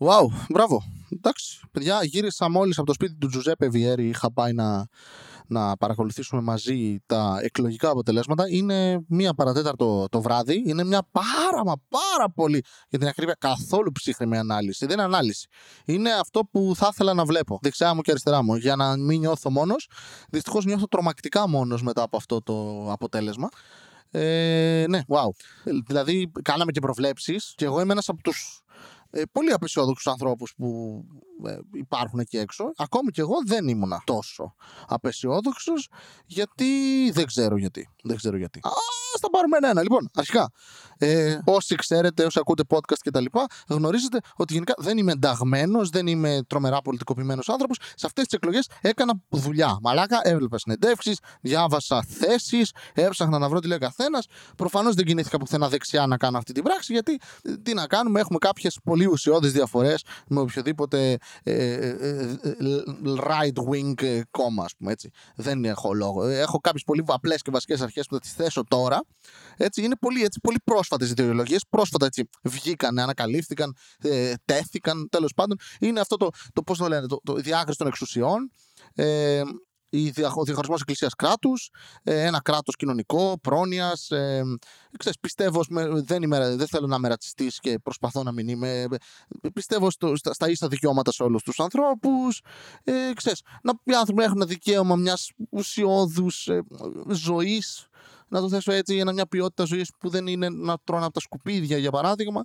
Wow, μπράβο. Εντάξει, παιδιά, γύρισα μόλι από το σπίτι του Τζουζέπε Βιέρη. Είχα πάει να, να παρακολουθήσουμε μαζί τα εκλογικά αποτελέσματα. Είναι μία παρατέταρτο το βράδυ. Είναι μια πάρα μα πάρα πολύ, για την ακρίβεια, καθόλου ψύχρεμη ανάλυση. Δεν είναι ανάλυση. Είναι αυτό που θα ήθελα να βλέπω, δεξιά μου και αριστερά μου, για να μην νιώθω μόνος. Δυστυχώς νιώθω τρομακτικά μόνος μετά από αυτό το αποτέλεσμα. Ε, ναι, wow. Δηλαδή, κάναμε και προβλέψεις και εγώ είμαι ένας από τους ε, πολύ απεσιόδοξους ανθρώπους που ε, υπάρχουν εκεί έξω. Ακόμη και εγώ δεν ήμουνα τόσο απεσιόδοξος, γιατί δεν ξέρω γιατί. Δεν ξέρω γιατί. Α, θα πάρουμε ένα-ένα. Λοιπόν, αρχικά, ε, όσοι ξέρετε, όσοι ακούτε podcast κτλ., γνωρίζετε ότι γενικά δεν είμαι ενταγμένος, δεν είμαι τρομερά πολιτικοποιημένος άνθρωπος. Σε αυτές τις εκλογές έκανα δουλειά. Μαλάκα, έβλεπα συνεντεύξεις, διάβασα θέσεις, έψαχνα να βρω τι λέει καθένας. Προφανώς δεν κινήθηκα πουθενά δεξιά να κάνω αυτή την πράξη, γιατί ε, τι να κάνουμε, έχουμε κάποιες πολύ ουσιώδεις διαφορές με οποιοδήποτε ε, ε, ε, right wing κόμμα, ας πούμε έτσι. Δεν έχω λόγο. Έχω κάποιες πολύ απλές και βασικές αρχές που θα τις θέσω τώρα. Έτσι, είναι πολύ, έτσι, πολύ πρόσφατες ιδεολογίε. Πρόσφατα έτσι, βγήκαν, ανακαλύφθηκαν, ε, τέθηκαν. Τέλος πάντων, είναι αυτό το, το πώς το λένε, το, το διάκριση των εξουσιών. Ε, ο διαχωρισμός εκκλησίας κράτους, ε, ένα κράτος κοινωνικό, πρόνοιας. Ε, πιστεύω, δεν, είμαι, δεν θέλω να είμαι ρατσιστής και προσπαθώ να μην είμαι. Πιστεύω στο, στα, στα ίσα δικαιώματα σε όλους τους ανθρώπους. Ε, ξέρεις, να, οι άνθρωποι έχουν δικαίωμα μιας ουσιώδους ε, ζωής να το θέσω έτσι, για μια ποιότητα ζωής που δεν είναι να τρώνε από τα σκουπίδια, για παράδειγμα.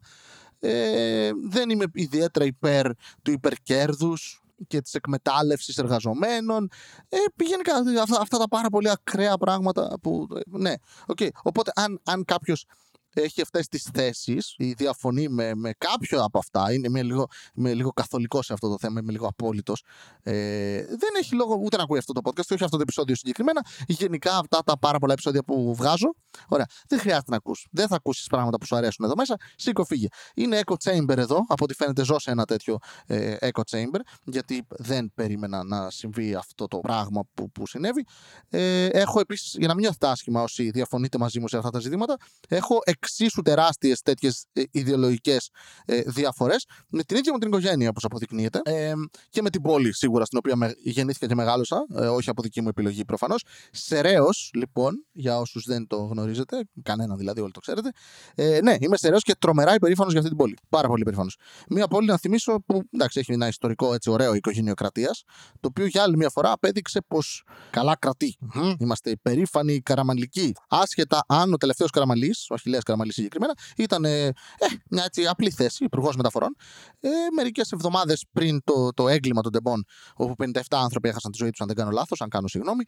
Ε, δεν είμαι ιδιαίτερα υπέρ του υπερκέρδους και της εκμετάλλευσης εργαζομένων. Ε, γενικά αυτά, αυτά τα πάρα πολύ ακραία πράγματα που... Ναι, okay. Οπότε αν, αν κάποιος έχει αυτές τις θέσεις ή διαφωνεί με, με κάποιο από αυτά, είναι με λίγο, με λίγο καθολικός σε αυτό το θέμα, είμαι λίγο απόλυτος. Ε, δεν έχει λόγο ούτε να ακούει αυτό το podcast, όχι αυτό το επεισόδιο συγκεκριμένα. Γενικά αυτά τα πάρα πολλά επεισόδια που βγάζω. Ωραία, δεν χρειάζεται να ακούσει. Δεν θα ακούσεις πράγματα που σου αρέσουν εδώ μέσα. Σήκω, φύγε. Είναι echo chamber εδώ, από ό,τι φαίνεται ζω σε ένα τέτοιο ε, echo chamber, γιατί δεν περίμενα να συμβεί αυτό το πράγμα που, που συνέβη. Ε, έχω επίσης, για να μην νιώθετε άσχημα όσοι διαφωνείτε μαζί μου σε αυτά τα ζητήματα, έχω εξίσου τεράστιες τέτοιες ιδεολογικές ε, διαφορές με την ίδια μου την οικογένεια, όπως αποδεικνύεται, ε, και με την πόλη σίγουρα στην οποία με, γεννήθηκα και μεγάλωσα, ε, όχι από δική μου επιλογή προφανώς. Σεραίος, λοιπόν, για όσους δεν το γνωρίζετε, κανέναν δηλαδή, όλοι το ξέρετε. Ε, ναι, είμαι σεραίος και τρομερά υπερήφανος για αυτή την πόλη. Πάρα πολύ υπερήφανος. Μία πόλη, να θυμίσω, που εντάξει, έχει ένα ιστορικό έτσι, ωραίο οικογενειοκρατία, το οποίο για άλλη μια φορά απέδειξε πως καλά κρατεί. Είμαστε υπερήφανοι καραμαλικοί. Άσχετα αν ο τελευταίος καραμαλής, ο Αχηλέα Καραμαλή συγκεκριμένα, ήταν ε, μια έτσι απλή θέση, υπουργός μεταφορών. Ε, Μερικές εβδομάδες πριν το, το έγκλημα των τεμπών, όπου 57 άνθρωποι έχασαν τη ζωή τους, αν δεν κάνω λάθος, αν κάνω συγγνώμη.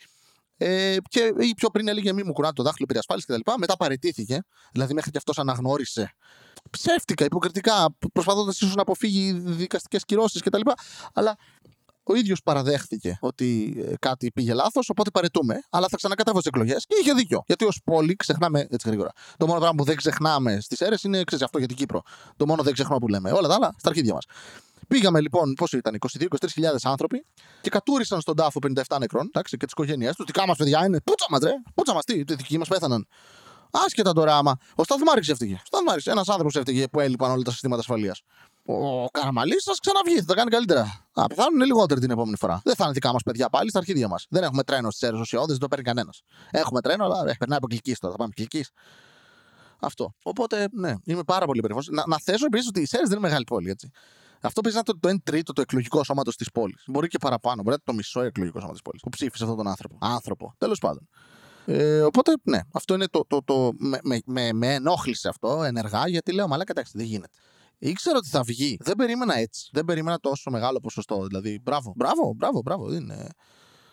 Ε, και ή πιο πριν έλεγε μη μου κουράτε το δάχτυλο περί ασφάλιση κτλ. Μετά παρετήθηκε, δηλαδή μέχρι και αυτός αναγνώρισε ψεύτικα, υποκριτικά, προσπαθώντας ίσως να αποφύγει δικαστικές κυρώσεις κτλ. Αλλά ο ίδιος παραδέχθηκε ότι ε, κάτι πήγε λάθος, οπότε παρετούμε. Αλλά θα ξανακατεύω τι εκλογές και είχε δίκιο. Γιατί ως πόλη ξεχνάμε έτσι γρήγορα. Το μόνο πράγμα που δεν ξεχνάμε στις αίρες είναι ξέρεις, αυτό για την Κύπρο. Το μόνο δεν ξεχνάμε που λέμε. Όλα τα άλλα στα αρχίδια μας. Πήγαμε λοιπόν, πόσο ήταν, 22-23 άνθρωποι και κατούρισαν στον τάφο 57 νεκρών εντάξει, και τι οικογένειέ τους. Δικά μας παιδιά είναι. Πούτσα μας, ρε! Πούτσα μας, τι, τι δικοί μας πέθαναν. Άσχετα τώρα άμα. Ο Σταθμάρης έφταιγε. Ο Σταθμάρης, ένας άνθρωπος έφταιγε που έλειπαν όλα τα συστήματα ασφαλείας. Ο Καραμαλής θα ξαναβγείς, θα κάνει καλύτερα. Α, πεθάνουν λιγότερο την επόμενη φορά. Δεν θα είναι δικά μας παιδιά πάλι στα αρχίδια μας. Δεν έχουμε τρένο στις αίρες ουσιώδε, δεν το παίρνει κανένας. Έχουμε τρένο, αλλά ε, περνάει από κλική τώρα. Θα πάμε κλική. Αυτό. Οπότε, ναι, είμαι πάρα πολύ περίφημο. Να, να θέσω επίσης ότι οι Σέρε δεν είναι μεγάλη πόλη, έτσι. Αυτό παίζει να το, το 1 τρίτο του εκλογικού σώματος της πόλης. Μπορεί και παραπάνω. Μπορεί να το μισό εκλογικό σώμα της πόλης που ψήφισε αυτόν τον άνθρωπο. Άνθρωπο. Τέλος πάντων. Ε, οπότε, ναι, αυτό είναι το. το, το, με, με, με, με ενόχλησε αυτό ενεργά γιατί λέω, μαλάκα, εντάξει, δεν γίνεται. Ήξερα ότι θα βγει. Δεν περίμενα έτσι. Δεν περίμενα τόσο μεγάλο ποσοστό. Δηλαδή, μπράβο, μπράβο, μπράβο, μπράβο. Δεν είναι.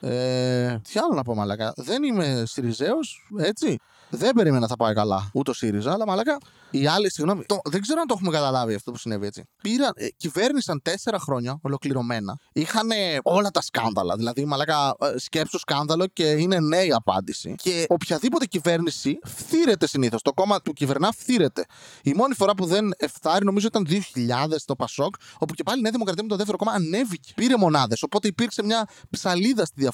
Ε, τι άλλο να πω, μαλάκα. Δεν είμαι Σιριζέο, έτσι. Δεν περίμενα θα πάει καλά ούτε ο ΣΥΡΙΖΑ, αλλά μαλάκα οι άλλοι, συγγνώμη, το, δεν ξέρω αν το έχουμε καταλάβει αυτό που συνέβη έτσι. Πήραν, ε, κυβέρνησαν τέσσερα χρόνια ολοκληρωμένα. Είχαν όλα τα σκάνδαλα. Δηλαδή, μαλάκα, ε, σκέψου σκάνδαλο και είναι νέη απάντηση. Και οποιαδήποτε κυβέρνηση φθήρεται συνήθως. Το κόμμα του κυβερνά φθήρεται. Η μόνη φορά που δεν εφθάρει, νομίζω ήταν 2000 το Πασόκ, όπου και πάλι η Νέα Δημοκρατία με το δεύτερο κόμμα ανέβηκε. Πήρε μονάδες. Οπότε υπήρξε μια ψαλίδα στη διαφορά.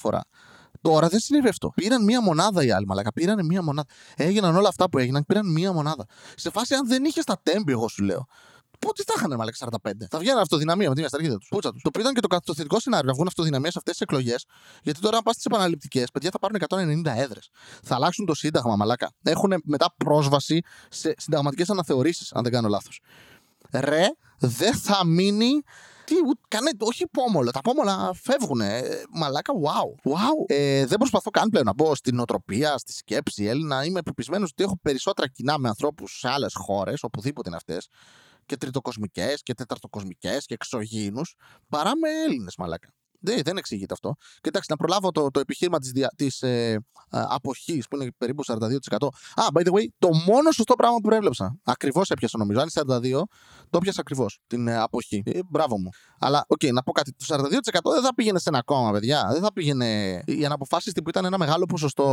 Τώρα δεν συνέβη αυτό. Πήραν μία μονάδα οι άλλοι, μαλακά. Πήραν μία μονάδα. Έγιναν όλα αυτά που έγιναν, πήραν μία μονάδα. Σε φάση, αν δεν είχε τα τέμπη, εγώ σου λέω. Πού τι θα είχαν μαλάκα 45. Θα βγαίνουν αυτοδυναμία με τη μια τους. Πούτσα τους. Το οποίο ήταν και το, το θετικό σενάριο να βγουν αυτοδυναμία σε αυτές τις εκλογές. Γιατί τώρα, αν πας στις επαναληπτικές, παιδιά θα πάρουν 190 έδρες. Θα αλλάξουν το Σύνταγμα, μαλάκα. Έχουν μετά πρόσβαση σε συνταγματικές αναθεωρήσεις, αν δεν κάνω λάθος. Ρε, δεν θα μείνει τι, κάνε, όχι πόμολα. Τα πόμολα φεύγουν. Μαλάκα, wow. wow. Ε, δεν προσπαθώ καν πλέον να μπω στην νοοτροπία, στη σκέψη Έλληνα. Είμαι πεπισμένος ότι έχω περισσότερα κοινά με ανθρώπους σε άλλες χώρες, οπουδήποτε είναι αυτές, και τριτοκοσμικές και τεταρτοκοσμικές και εξωγήινους, παρά με Έλληνες, μαλάκα. Δεν, δεν εξηγείται αυτό. Κοιτάξτε, να προλάβω το, το επιχείρημα της της, ε, αποχής που είναι περίπου 42%. Α, by the way, το μόνο σωστό πράγμα που προέβλεψα. Ακριβώς έπιασα νομίζω. Αν είναι 42, το 'πιασα ακριβώς την ε, αποχή. Ε, μπράβο μου. Αλλά, okay, okay, να πω κάτι. Το 42% δεν θα πήγαινε σε ένα κόμμα, παιδιά. Δεν θα πήγαινε. Οι αναποφάσιστοι που ήταν ένα μεγάλο ποσοστό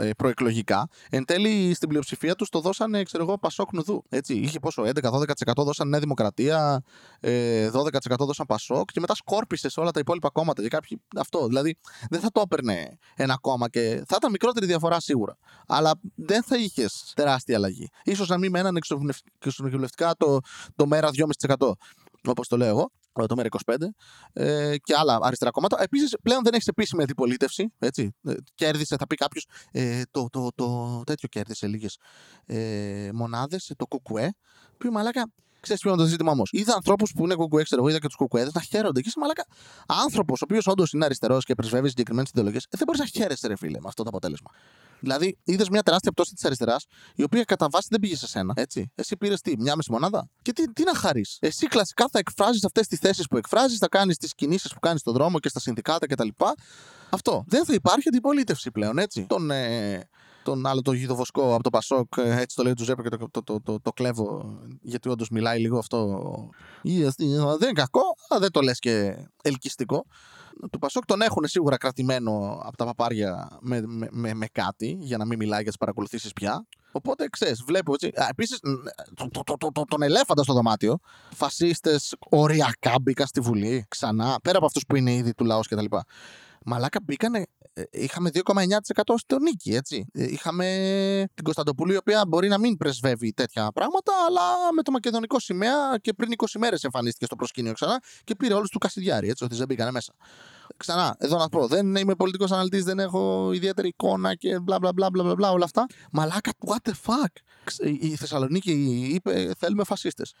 ε, προεκλογικά, εν τέλει στην πλειοψηφία τους το δώσανε, ξέρω εγώ, ΠΑΣΟΚ, Νου Δου. Έτσι, είχε πόσο, 11-12% δώσαν Νέα Δημοκρατία, ε, 12% δώσαν Πασόκ και μετά σκόρπισε σε όλα τα υπόλοιπα κόμματα. Και κάποιοι, αυτό. Δηλαδή, δεν θα το έπαιρνε ένα κόμμα και θα ήταν μικρότερη διαφορά σίγουρα. Αλλά δεν θα είχες τεράστια αλλαγή. σω να μην με έναν εξοβουλευτικά το, το μέρα 2,5% όπως το λέω εγώ, το ΜΕΡΑ25 ε, και άλλα αριστερά κόμματα. Επίσης, πλέον δεν έχεις επίσημη αντιπολίτευση. Έτσι. Ε, κέρδισε, θα πει κάποιος, ε, το, το, το, τέτοιο κέρδισε λίγες ε, μονάδες, το ΚΚΕ. Που μαλάκα, Ξέρεις ποιο είναι το ζήτημα όμως. Είδα ανθρώπους που είναι κουκουέ, ξέρω εγώ, είδα και τους κουκουέδες να χαίρονται. Και είσαι μαλάκα. Άνθρωπος, ο οποίος όντως είναι αριστερός και πρεσβεύει συγκεκριμένες ιδεολογίες, ε, δεν μπορείς να χαίρεσαι, ρε φίλε, με αυτό το αποτέλεσμα. Δηλαδή, είδες μια τεράστια πτώση της αριστεράς, η οποία κατά βάση δεν πήγε σε σένα. Έτσι. Εσύ πήρες τι, μια μισή μονάδα; Και τι, τι να χαρείς; Εσύ κλασικά θα εκφράζεις αυτές τις θέσεις που εκφράζεις, θα κάνεις τις κινήσεις που κάνεις στον δρόμο και στα συνδικάτα κτλ. Αυτό. Δεν θα υπάρχει αντιπολίτευση πλέον, έτσι. Τον, ε, τον άλλο το γιδοβοσκό από το Πασόκ, ε, έτσι το λέει του Ζέπε και το, το, το, το, το κλέβω, γιατί όντως μιλάει λίγο αυτό. Δεν είναι κακό, αλλά δεν το λες και ελκυστικό. Του Πασόκ τον έχουν σίγουρα κρατημένο από τα παπάρια με, με, με, με κάτι, για να μην μιλάει για τις παρακολουθήσεις πια. Οπότε ξέρεις, βλέπω έτσι. Επίσης, το, το, το, το, τον ελέφαντα στο δωμάτιο. Φασίστες οριακά μπήκαν στη Βουλή ξανά, πέρα από αυτούς που είναι ήδη του λαού κτλ. Μαλάκα μπήκανε. Ε, είχαμε 2,9% στο νίκη, έτσι. Ε, είχαμε την Κωνσταντοπούλου, η οποία μπορεί να μην πρεσβεύει τέτοια πράγματα, αλλά με το μακεδονικό σημαία και πριν 20 μέρες εμφανίστηκε στο προσκήνιο ξανά και πήρε όλους του Κασιδιάρη, έτσι, ότι δεν μπήκανε μέσα. Ξανά, εδώ να πω, δεν είμαι πολιτικός αναλυτής, δεν έχω ιδιαίτερη εικόνα και μπλα μπλα μπλα μπλα, μπλα όλα αυτά. Μαλάκα, what the fuck; Η Θεσσαλονίκη είπε θέλουμε φασίστες.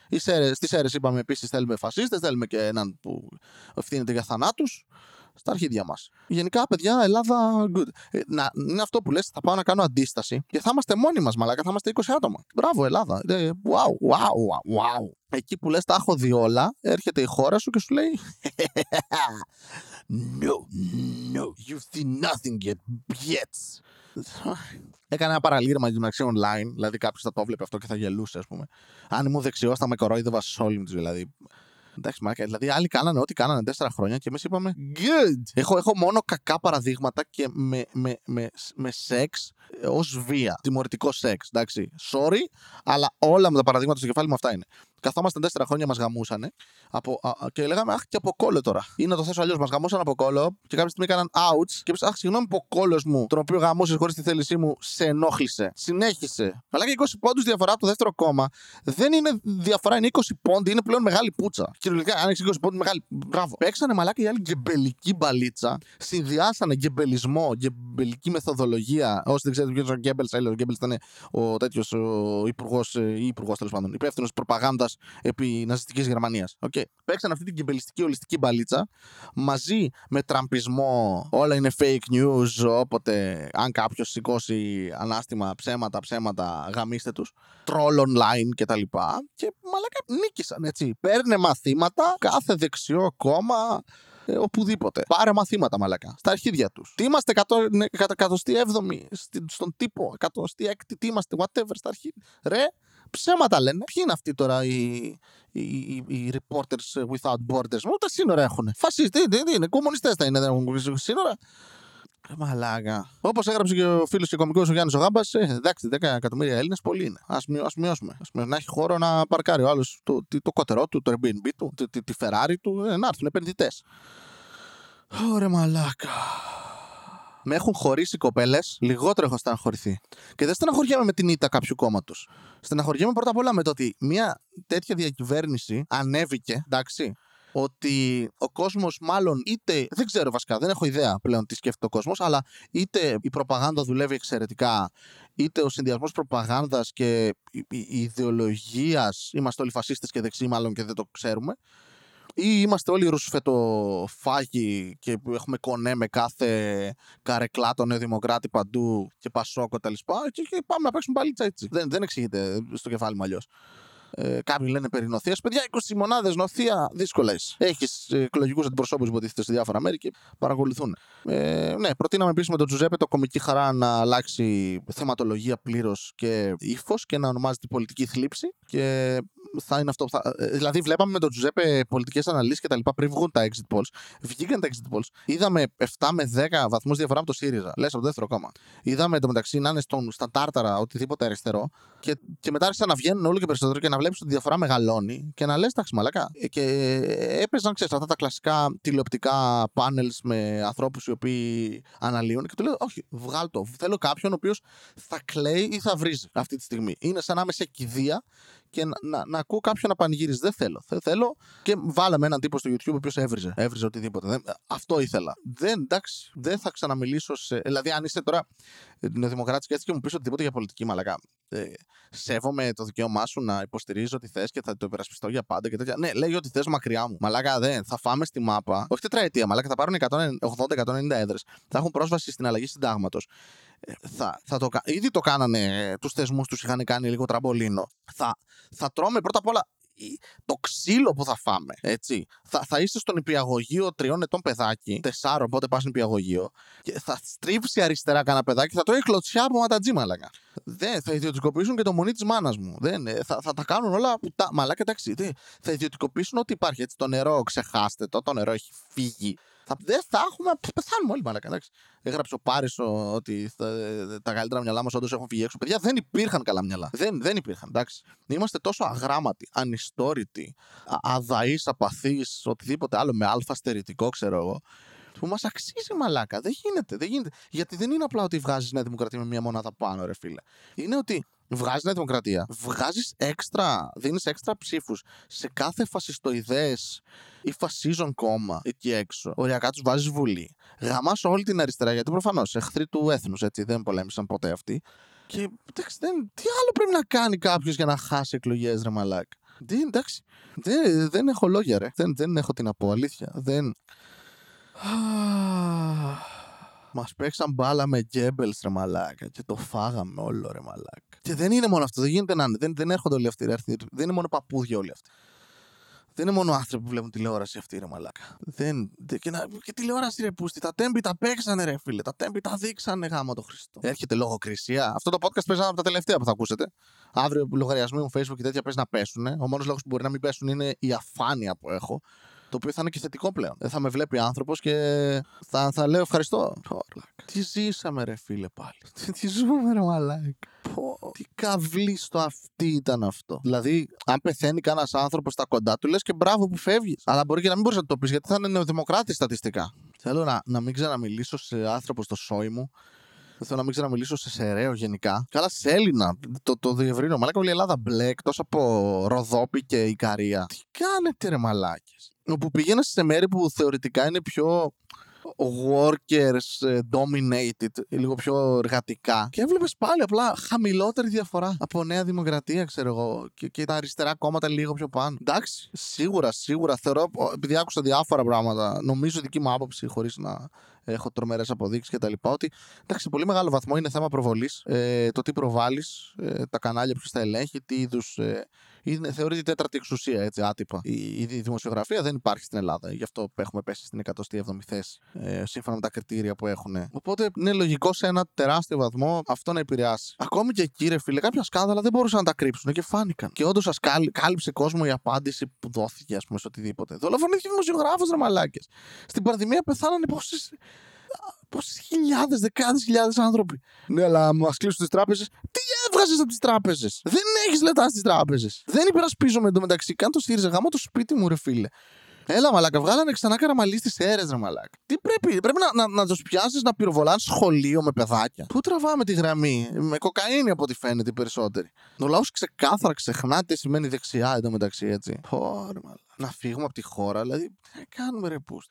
Στις αίρε είπαμε επίσης θέλουμε φασίστες, θέλουμε και έναν που ευθύνεται για θανάτους στα αρχίδια μας. Γενικά, παιδιά, Ελλάδα good. Ε, να, είναι αυτό που λες, θα πάω να κάνω αντίσταση και θα είμαστε μόνοι μας, μαλάκα, θα είμαστε 20 άτομα. Μπράβο, Ελλάδα. Ε, wow, wow, wow. Εκεί που λες τα έχω δει όλα, έρχεται η χώρα σου και σου λέει No, no, you've seen nothing yet, yet. Έκανε ένα παραλήρημα για μεταξύ online, δηλαδή κάποιος θα το βλέπει αυτό και θα γελούσε, ας πούμε. Αν ήμουν δεξιός, θα με κορόιδευα σε όλη του, δηλαδή. Εντάξει, μάκα. Δηλαδή, άλλοι κάνανε ό,τι κάνανε τέσσερα χρόνια και εμείς είπαμε Good! Έχω, έχω μόνο κακά παραδείγματα και με, με, με, με σεξ ως βία. Τιμωρητικό σεξ. Εντάξει. Sorry, αλλά όλα με τα παραδείγματα στο κεφάλι μου αυτά είναι. Καθόμασταν τέσσερα χρόνια, μας γαμούσανε από, α, και λέγαμε Αχ, και από κόλλο τώρα. Ή να το θέσω αλλιώς, μας γαμούσαν από κόλλο και κάποια στιγμή έκαναν outs και είπες Αχ, συγγνώμη που ο κόλλος μου, τον οποίο γαμούσες χωρίς τη θέλησή μου, σε ενόχλησε. Συνέχισε. Αλλά και 20 πόντους διαφορά από το δεύτερο κόμμα δεν είναι διαφορά, είναι 20 πόντοι, είναι πλέον μεγάλη πούτσα. Κυριολεκτικά, αν έχεις 20 πόντους, μεγάλη. Μπράβο. Παίξανε μαλάκα οι άλλοι γκεμπελική μπαλίτσα, συνδυάσανε γκεμπελισμό, γκεμπελική μεθοδολογία. Όσοι δεν ξέρετε ποιος είναι ο Γκέμπελς, ο Γκέμπελς ήταν ο τέτοιος υπουργός ή υπουργός τέλος πάντων, υπεύθυνος προπαγάνδας επί ναζιστικής Γερμανίας. Okay. Παίξαν αυτή την γκεμπελιστική ολιστική μπαλίτσα μαζί με τραμπισμό. Όλα είναι fake news. Όποτε, αν κάποιος σηκώσει ανάστημα, ψέματα, ψέματα, γαμίστε τους. Troll online κτλ. Και, και μαλάκα νίκησαν έτσι. Παίρνε μαθήματα κάθε δεξιό κόμμα ε, οπουδήποτε. Πάρε μαθήματα, μαλακά. Στα αρχίδια τους. Τι είμαστε, ναι, εκατοστή έβδομη στον τύπο, εκατοστή έκτη, τι είμαστε, whatever στα αρχίδια. Ρε, ψέματα λένε. Ποιοι είναι αυτοί τώρα οι, οι, οι, οι reporters without borders; Ούτε σύνορα έχουν. Φασίστε, τι, τι είναι, κομμουνιστές θα είναι, δεν έχουν σύνορα. Ε, μαλάκα. Όπως έγραψε και ο φίλος και κομικός ο Γιάννης Ογάμπα, ε, εντάξει, 10 εκατομμύρια Έλληνες πολύ είναι. Α μειώσουμε. Ας να έχει χώρο να παρκάρει ο άλλος το, το, το κότερό του, το Airbnb του, τη, τη Ferrari του, ε, να έρθουν επενδυτές. Ωραία, μαλάκα. Με έχουν χωρίσει κοπέλες, λιγότερο έχω στεναχωρηθεί. Και δεν στεναχωριέμαι με την ήττα κάποιου κόμματος. Στεναχωριέμαι πρώτα απ' όλα με το ότι μια τέτοια διακυβέρνηση ανέβηκε, εντάξει, ότι ο κόσμος, μάλλον είτε. Δεν ξέρω βασικά, δεν έχω ιδέα πλέον τι σκέφτεται ο κόσμος, αλλά είτε η προπαγάνδα δουλεύει εξαιρετικά, είτε ο συνδυασμός προπαγάνδας και ιδεολογίας. Είμαστε όλοι φασίστες και δεξί, μάλλον και δεν το ξέρουμε. Ή είμαστε όλοι ρουσφετοφάγοι και έχουμε κονέ με κάθε καρεκλά τον Δημοκράτη παντού και Πασόκο τα και, και πάμε να παίξουμε πάλι έτσι. Δεν, δεν εξηγείται στο κεφάλι μου αλλιώς. Ε, κάποιοι λένε περί νοθείας. Παιδιά, 20 μονάδες νοθεία δύσκολα Έχεις εκλογικούς αντιπροσώπους που υποτίθεται σε διάφορα μέρη και παρακολουθούν. Ε, ναι, προτείναμε επίσης με τον Τζουζέπε το κομική χαρά να αλλάξει θεματολογία πλήρως και ύφος και να ονομάζεται πολιτική θλίψη. Και θα είναι αυτό. Θα... Ε, δηλαδή, βλέπαμε με τον Τζουζέπε πολιτικές αναλύσεις και τα λοιπά πριν βγουν τα exit polls. Βγήκαν τα exit polls. Είδαμε 7 με 10 βαθμούς διαφορά από το ΣΥΡΙΖΑ. Λες από το δεύτερο κόμμα. Είδαμε το μεταξύ να είναι στον, στα τάρταρα οτιδήποτε αριστερό. Και, και μετά άρχισαν να βγαίνουν όλο και περισσότερο και να βλέπεις ότι η διαφορά μεγαλώνει και να λες τα μαλακά. Ε, και έπαιζαν, ξέρεις, αυτά τα κλασικά τηλεοπτικά πάνελς με ανθρώπους οι οποίοι αναλύουν. Και του λέω, Όχι, βγάλ το. Θέλω κάποιον ο οποίος θα κλαίει ή θα βρίζει αυτή τη στιγμή. Είναι σαν να είμαι σε κηδεία και να, να, να ακούω κάποιον να πανηγύριζει. Δεν θέλω. Δεν θέλω. Και βάλαμε έναν τύπο στο YouTube ο οποίος έβριζε. Έβριζε οτιδήποτε. Δεν, αυτό ήθελα. Δεν, εντάξει, δεν θα ξαναμιλήσω σε. Δηλαδή, αν είσαι τώρα νεοδημοκράτης και έτσι και μου πεις οτιδήποτε για πολιτική μαλακά. Ε, σέβομαι το δικαίωμά σου να υποστηρίζει ό,τι θες και θα το υπερασπιστώ για πάντα και τέτοια. Ναι, λέει ότι θες μακριά μου. Μαλάκα δεν. Θα φάμε στη μάπα. Όχι τετραετία, μαλάκα θα πάρουν 180-190 έδρες. Θα έχουν πρόσβαση στην αλλαγή συντάγματος. Ε, θα, θα το, ήδη το κάνανε τους θεσμούς τους, είχαν κάνει λίγο τραμπολίνο. Θα, θα τρώμε πρώτα απ' όλα το ξύλο που θα φάμε. Έτσι. Θα, θα είστε στον υπηαγωγείο τριών ετών παιδάκι, τεσσάρων, πότε πας υπηαγωγείο, και θα στρίψει αριστερά κανένα παιδάκι, θα τρώει κλωτσιά από ματατζή, μαλακά. Δεν, θα ιδιωτικοποιήσουν και το μονί της μάνας μου. Δεν, ε, θα, θα τα κάνουν όλα. Τα, μαλάκα, εντάξει. Θα ιδιωτικοποιήσουν ό,τι υπάρχει. Έτσι, το νερό, ξεχάστε το, το νερό έχει φύγει. Θα, δεν θα έχουμε. Πεθάνουμε όλοι μαλακά. Εντάξει. Έγραψε ο Πάρισο ότι θα, τα καλύτερα μυαλά μας όντως έχουν φύγει έξω. Παιδιά δεν υπήρχαν καλά μυαλά. Δεν, δεν υπήρχαν. Εντάξει. Είμαστε τόσο αγράμματοι, ανιστόρητοι, αδαείς, απαθείς, οτιδήποτε άλλο με αλφα στερητικό, ξέρω εγώ. Που μας αξίζει μαλάκα. Δεν γίνεται, δεν γίνεται. Γιατί δεν είναι απλά ότι βγάζεις Νέα Δημοκρατία με μία μονάδα πάνω, ρε φίλε. Είναι ότι βγάζει Νέα Δημοκρατία, βγάζεις έξτρα, δίνεις έξτρα ψήφους σε κάθε φασιστοειδές ή φασίζον κόμμα εκεί έξω. Οριακά τους βάζεις βουλή. Γαμάς όλη την αριστερά, γιατί προφανώς εχθροί του έθνους, έτσι δεν πολέμησαν ποτέ αυτοί. Και εντάξει, δεν, τι άλλο πρέπει να κάνει κάποιος για να χάσει εκλογές, ρε μαλάκα. Δεν, εντάξει, δεν, δεν έχω λόγια, ρε. Δεν, δεν έχω την από αλήθεια. Δεν. Μας παίξαν μπάλα με Γκέμπελς ρε μαλάκα και το φάγαμε όλο ρε μαλάκα. Και δεν είναι μόνο αυτό, δεν γίνεται να είναι. Δεν, δεν έρχονται όλοι αυτοί. Ρε, δεν είναι μόνο παππούδια όλοι αυτοί. Δεν είναι μόνο άνθρωποι που βλέπουν τηλεόραση αυτή, ρε μαλάκα. Δεν, δεν, και, να, και τηλεόραση, ρε πούστη. Τα τέμπη τα παίξανε, ρε φίλε. Τα τέμπη τα δείξανε, γάμα το Χριστό. Έρχεται λογοκρισία. Αυτό το podcast παίζει από τα τελευταία που θα ακούσετε. Αύριο λογαριασμοί μου Facebook και τέτοια παίζει να πέσουν. Ο μόνος λόγος που μπορεί να μην πέσουν είναι η αφάνεια που έχω. Το οποίο θα είναι και θετικό πλέον. Δεν θα με βλέπει άνθρωπος και θα, θα λέω ευχαριστώ. Τι ζήσαμε, ρε φίλε, πάλι. Τι ζούμε, ρε μαλάκα. Πω, τι καβλή στο αυτή ήταν αυτό. Δηλαδή, αν πεθαίνει κανένας άνθρωπος στα κοντά του, λες και μπράβο που φεύγεις. Αλλά μπορεί και να μην μπορείς να το πεις γιατί θα είναι νεοδημοκράτη στατιστικά. Θέλω να, να μην ξαναμιλήσω σε άνθρωπο στο σόι μου. Θέλω να μην ξαναμιλήσω σε σεραίο γενικά. Καλά, σε Έλληνα. Το, το διευρύνω. Μαλάκα όλη η Ελλάδα μπλε εκτός από Ροδόπη και Ικαρία. Τι κάνετε, ρε μαλάκες; Όπου πήγαινα σε μέρη που θεωρητικά είναι πιο workers ε, dominated, λίγο πιο εργατικά. Και έβλεπες πάλι απλά χαμηλότερη διαφορά από Νέα Δημοκρατία, ξέρω εγώ, και, και τα αριστερά κόμματα λίγο πιο πάνω. Εντάξει, σίγουρα, σίγουρα θεωρώ, επειδή άκουσα διάφορα πράγματα, νομίζω δική μου άποψη, χωρίς να έχω τρομερές αποδείξεις κτλ. Ότι εντάξει, σε πολύ μεγάλο βαθμό είναι θέμα προβολής. Ε, το τι προβάλλεις, ε, τα κανάλια ποιο τα ελέγχει, τι είδους ε, είναι, θεωρείται τέταρτη εξουσία, έτσι, άτυπα. Η, η, δημοσιογραφία δεν υπάρχει στην Ελλάδα. Γι' αυτό έχουμε πέσει στην 107η θέση, ε, σύμφωνα με τα κριτήρια που έχουν. Οπότε είναι λογικό σε ένα τεράστιο βαθμό αυτό να επηρεάσει. Ακόμη και εκεί, ρε φίλε, κάποια σκάνδαλα δεν μπορούσαν να τα κρύψουν και φάνηκαν. Και όντως σας κάλυψε κόσμο η απάντηση που δόθηκε, ας πούμε, σε οτιδήποτε. Δολοφονήθηκε δημοσιογράφος, ρε μαλάκες. Στην πανδημία πεθάνανε πόσες πόσες χιλιάδες, δεκάδες χιλιάδες άνθρωποι. Ναι, αλλά μα κλείσουν τις τράπεζες. Τι έβγαζες από τις τράπεζες; Δεν έχεις λεφτά στις τράπεζες. Δεν υπερασπίζομαι εντωμεταξύ. Καν το ΣΥΡΙΖΑ γάμο το σπίτι μου, ρε φίλε. Έλα, μαλάκα, βγάλανε ξανά καραμαλί στις αίρες, ρε μαλάκα. Τι πρέπει, πρέπει να, να, να τους πιάσεις να πυροβολάνε σχολείο με παιδάκια. Πού τραβάμε τη γραμμή, με κοκαίνη από ό,τι φαίνεται οι περισσότεροι. Ο λαός ξεκάθαρα ξεχνά τι σημαίνει δεξιά εντωμεταξύ, έτσι. Πόρε, μαλάκα. Να φύγουμε από τη χώρα, δηλαδή, τι κάνουμε ρε πούς.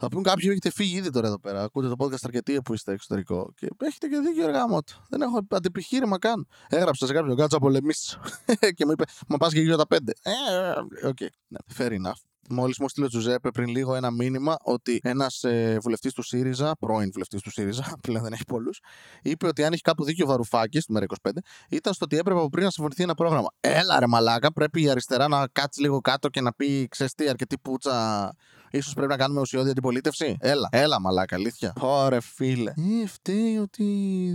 Θα πούν κάποιοι έχετε φύγει ήδη τώρα εδώ πέρα. Ακούτε το podcast αρκετή που είστε εξωτερικό. Και έχετε και δίκιο εργάμο Δεν έχω αντιπιχείρημα καν. Έγραψα σε κάποιον κάτσα πολεμήσεις. και μου είπε, Μα πας και γύρω τα πέντε. Ε, οκ. Okay. Ναι, fair enough. Μόλις μου στείλε ο Τζουζέπε πριν λίγο ένα μήνυμα ότι ένας ε, βουλευτής του ΣΥΡΙΖΑ, πρώην βουλευτής του ΣΥΡΙΖΑ, πλέον δεν έχει πολλούς, είπε ότι αν έχει κάπου δίκιο Βαρουφάκης, στη μέρα 25, ήταν στο ότι έπρεπε από πριν να συμφωνηθεί ένα πρόγραμμα. Έλα ρε μαλάκα, πρέπει η αριστερά να κάτσει λίγο κάτω και να πει, ξέρεις τι, αρκετή πούτσα ίσως πρέπει να κάνουμε ουσιώδη αντιπολίτευση. Έλα, έλα, μαλάκα, αλήθεια. Ωρε, φίλε. Ε, φταίει ότι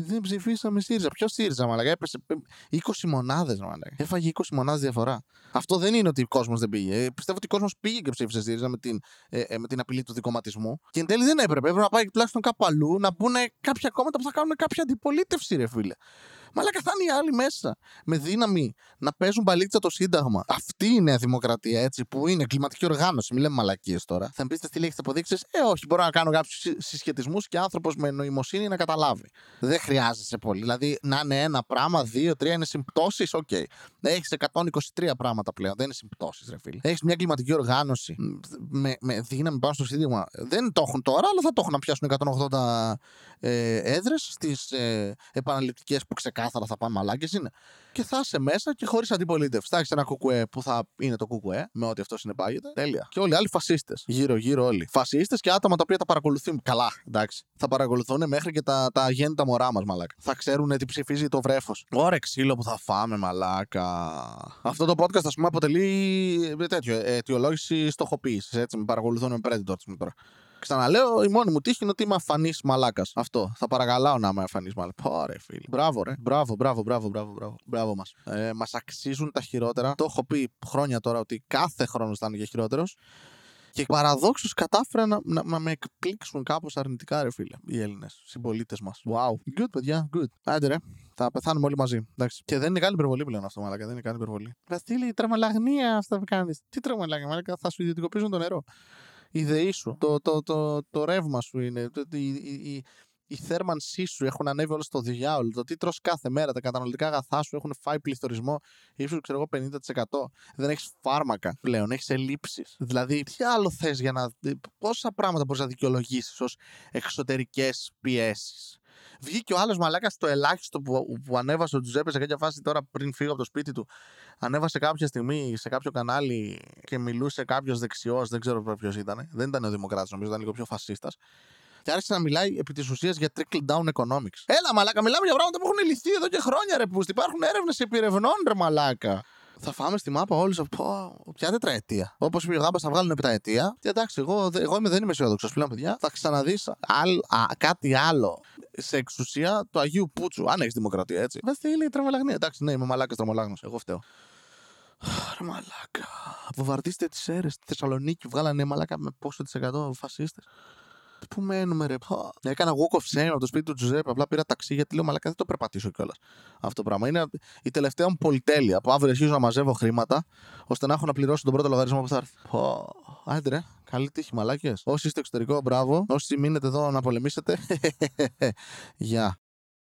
δεν ψηφίσαμε ΣΥΡΙΖΑ. Ποιος ΣΥΡΙΖΑ, μαλάκα, έπεσε 20 μονάδες, μαλάκα. Έφαγε 20 μονάδες διαφορά. Αυτό δεν είναι ότι ο κόσμος δεν πήγε. Ε, πιστεύω ότι ο κόσμος πήγε και ψήφισε ΣΥΡΙΖΑ με την, ε, ε, με την απειλή του δικοματισμού. Και εν τέλει δεν έπρεπε. Έπρεπε να πάει τουλάχιστον κάπου αλλού να μπουν κάποια κόμματα που θα κάνουν κάποια αντιπολίτευση, ρε φίλε. Μαλάκα θα είναι οι άλλοι μέσα. Με δύναμη να παίζουν παλίτσα το Σύνταγμα. Αυτή είναι η δημοκρατία, έτσι, που είναι κλιματική οργάνωση. Μην λέμε μαλακίες τώρα. Θα μου πείτε τις έχετε αποδείξεις. Ε, όχι, μπορώ να κάνω κάποιους συσχετισμούς και άνθρωπος με νοημοσύνη να καταλάβει. Δεν χρειάζεσαι πολύ. Δηλαδή να είναι ένα πράγμα, δύο, τρία είναι συμπτώσεις. Okay. Okay. Έχει 1, 2, 3 πράγματα πλέον. Δεν είναι συμπτώσεις, ρε φίλε. Έχεις μια κλιματική οργάνωση με, με δύναμη πάνω στο Σύνταγμα. Δεν το έχουν τώρα, αλλά θα το έχουν να πιάσουν 180 ε, έδρες στις ε, επαναληπτικές που ξεκάθαρα θα πάνε μαλάκες είναι. Και θα είσαι μέσα και χωρίς αντιπολίτευση. Θα έχεις ένα ΚΚΕ που θα είναι το ΚΚΕ, με ό,τι αυτό συνεπάγεται. Τέλεια. Και όλοι οι άλλοι φασίστες. Γύρω-γύρω όλοι. Φασίστες και άτομα τα οποία τα παρακολουθούν. Καλά, εντάξει. Θα παρακολουθούν μέχρι και τα, τα αγέννητα μωρά μας, μαλάκα. Θα ξέρουν τι ψηφίζει το βρέφος. Ωρε ξύλο που θα φάμε, μαλάκα. Αυτό το podcast, ας πούμε, αποτελεί ε, τέτοιο, ε, αιτιολόγηση στοχοποίησης. Έτσι, με παρακολουθούν με predator τώρα. Ξαναλέω, η μόνη μου τύχη είναι ότι είμαι αφανής μαλάκας. Αυτό. Θα παρακαλάω να είμαι αφανής μαλάκας. Πόρε, φίλε. Μπράβο, ρε. Μπράβο, μπράβο, μπράβο, μπράβο. Μπράβο, μπράβο μας. Ε, μας αξίζουν τα χειρότερα. Το έχω πει χρόνια τώρα ότι κάθε χρόνος θα είναι και χειρότερος. Και παραδόξως κατάφεραν να, να, να, με εκπλήξουν κάπως αρνητικά, ρε φίλε, οι Έλληνες συμπολίτες μας. Wow. Good, παιδιά, good. Άντε, ρε. Θα πεθάνουμε όλοι μαζί. Εντάξει. Και δεν είναι καν υπερβολή πλέον αυτό, μαλάκα. Δεν είναι καν υπερβολή. Βασίλη, τρομολαγνία αυτό που κάνεις. Τι τρομολαγνία, μαλάκα. Θα σου ιδιωτικοποιήσουν το νερό η ΔΕΗ σου, το, το, το, το ρεύμα σου είναι, η, η, η θέρμανσή σου έχουν ανέβει όλο στο διάολο. Το τι τρως κάθε μέρα, τα καταναλωτικά αγαθά σου έχουν φάει πληθωρισμό ίσως ξέρω εγώ 50%. Δεν έχεις φάρμακα πλέον, έχεις ελλείψεις. Δηλαδή, τι άλλο θες για να. Πόσα πράγματα μπορείς να δικαιολογήσεις ως εξωτερικές πιέσεις; Βγήκε ο άλλος μαλάκας στο ελάχιστο που, που ανέβασε ο Τζουζέπε σε κάποια φάση τώρα πριν φύγω από το σπίτι του. Ανέβασε κάποια στιγμή σε κάποιο κανάλι και μιλούσε κάποιος δεξιός, δεν ξέρω ποιος ήταν. Δεν ήταν ο Δημοκράτης, νομίζω, ήταν λίγο πιο φασίστας. Και άρχισε να μιλάει επί της ουσίας για trickle down economics. Έλα, μαλάκα, μιλάμε για πράγματα που έχουν λυθεί εδώ και χρόνια, ρε. Που υπάρχουν έρευνες επιρευνών, ρε, μαλάκα θα φάμε στη μάπα όλους από ποια τετραετία. Όπως είπε ο Γάμπα, θα βγάλουν πενταετία. Και εντάξει, εγώ, εγώ είμαι, δεν είμαι αισιόδοξος πλέον, παιδιά. Θα ξαναδείς κάτι άλλο σε εξουσία του Αγίου Πούτσου. Αν έχεις δημοκρατία, έτσι. Βασίλη, τρομολαγνία. Εντάξει, ναι, είμαι μαλάκας τρομολάγνος. Εγώ φταίω. Ρε μαλάκα. Βομβαρδίστε τις αίρες στη Θεσσαλονίκη. Βγάλανε μαλάκα με πόσο της εκατό φασίστες. Πού μένουμε, ρε; Έκανα walk of shame από το σπίτι του Τζουζέπ. Απλά πήρα ταξί γιατί λέω Μαλάκα δεν το περπατήσω κιόλας. Αυτό το πράγμα. Είναι η τελευταία μου πολυτέλεια. Που αύριο αρχίζω να μαζεύω χρήματα ώστε να έχω να πληρώσω τον πρώτο λογαριασμό που θα έρθει. Πω. Άντε, Καλή τύχη, μαλάκες. Όσοι είστε εξωτερικό, μπράβο. Όσοι μείνετε εδώ να πολεμήσετε, γεια.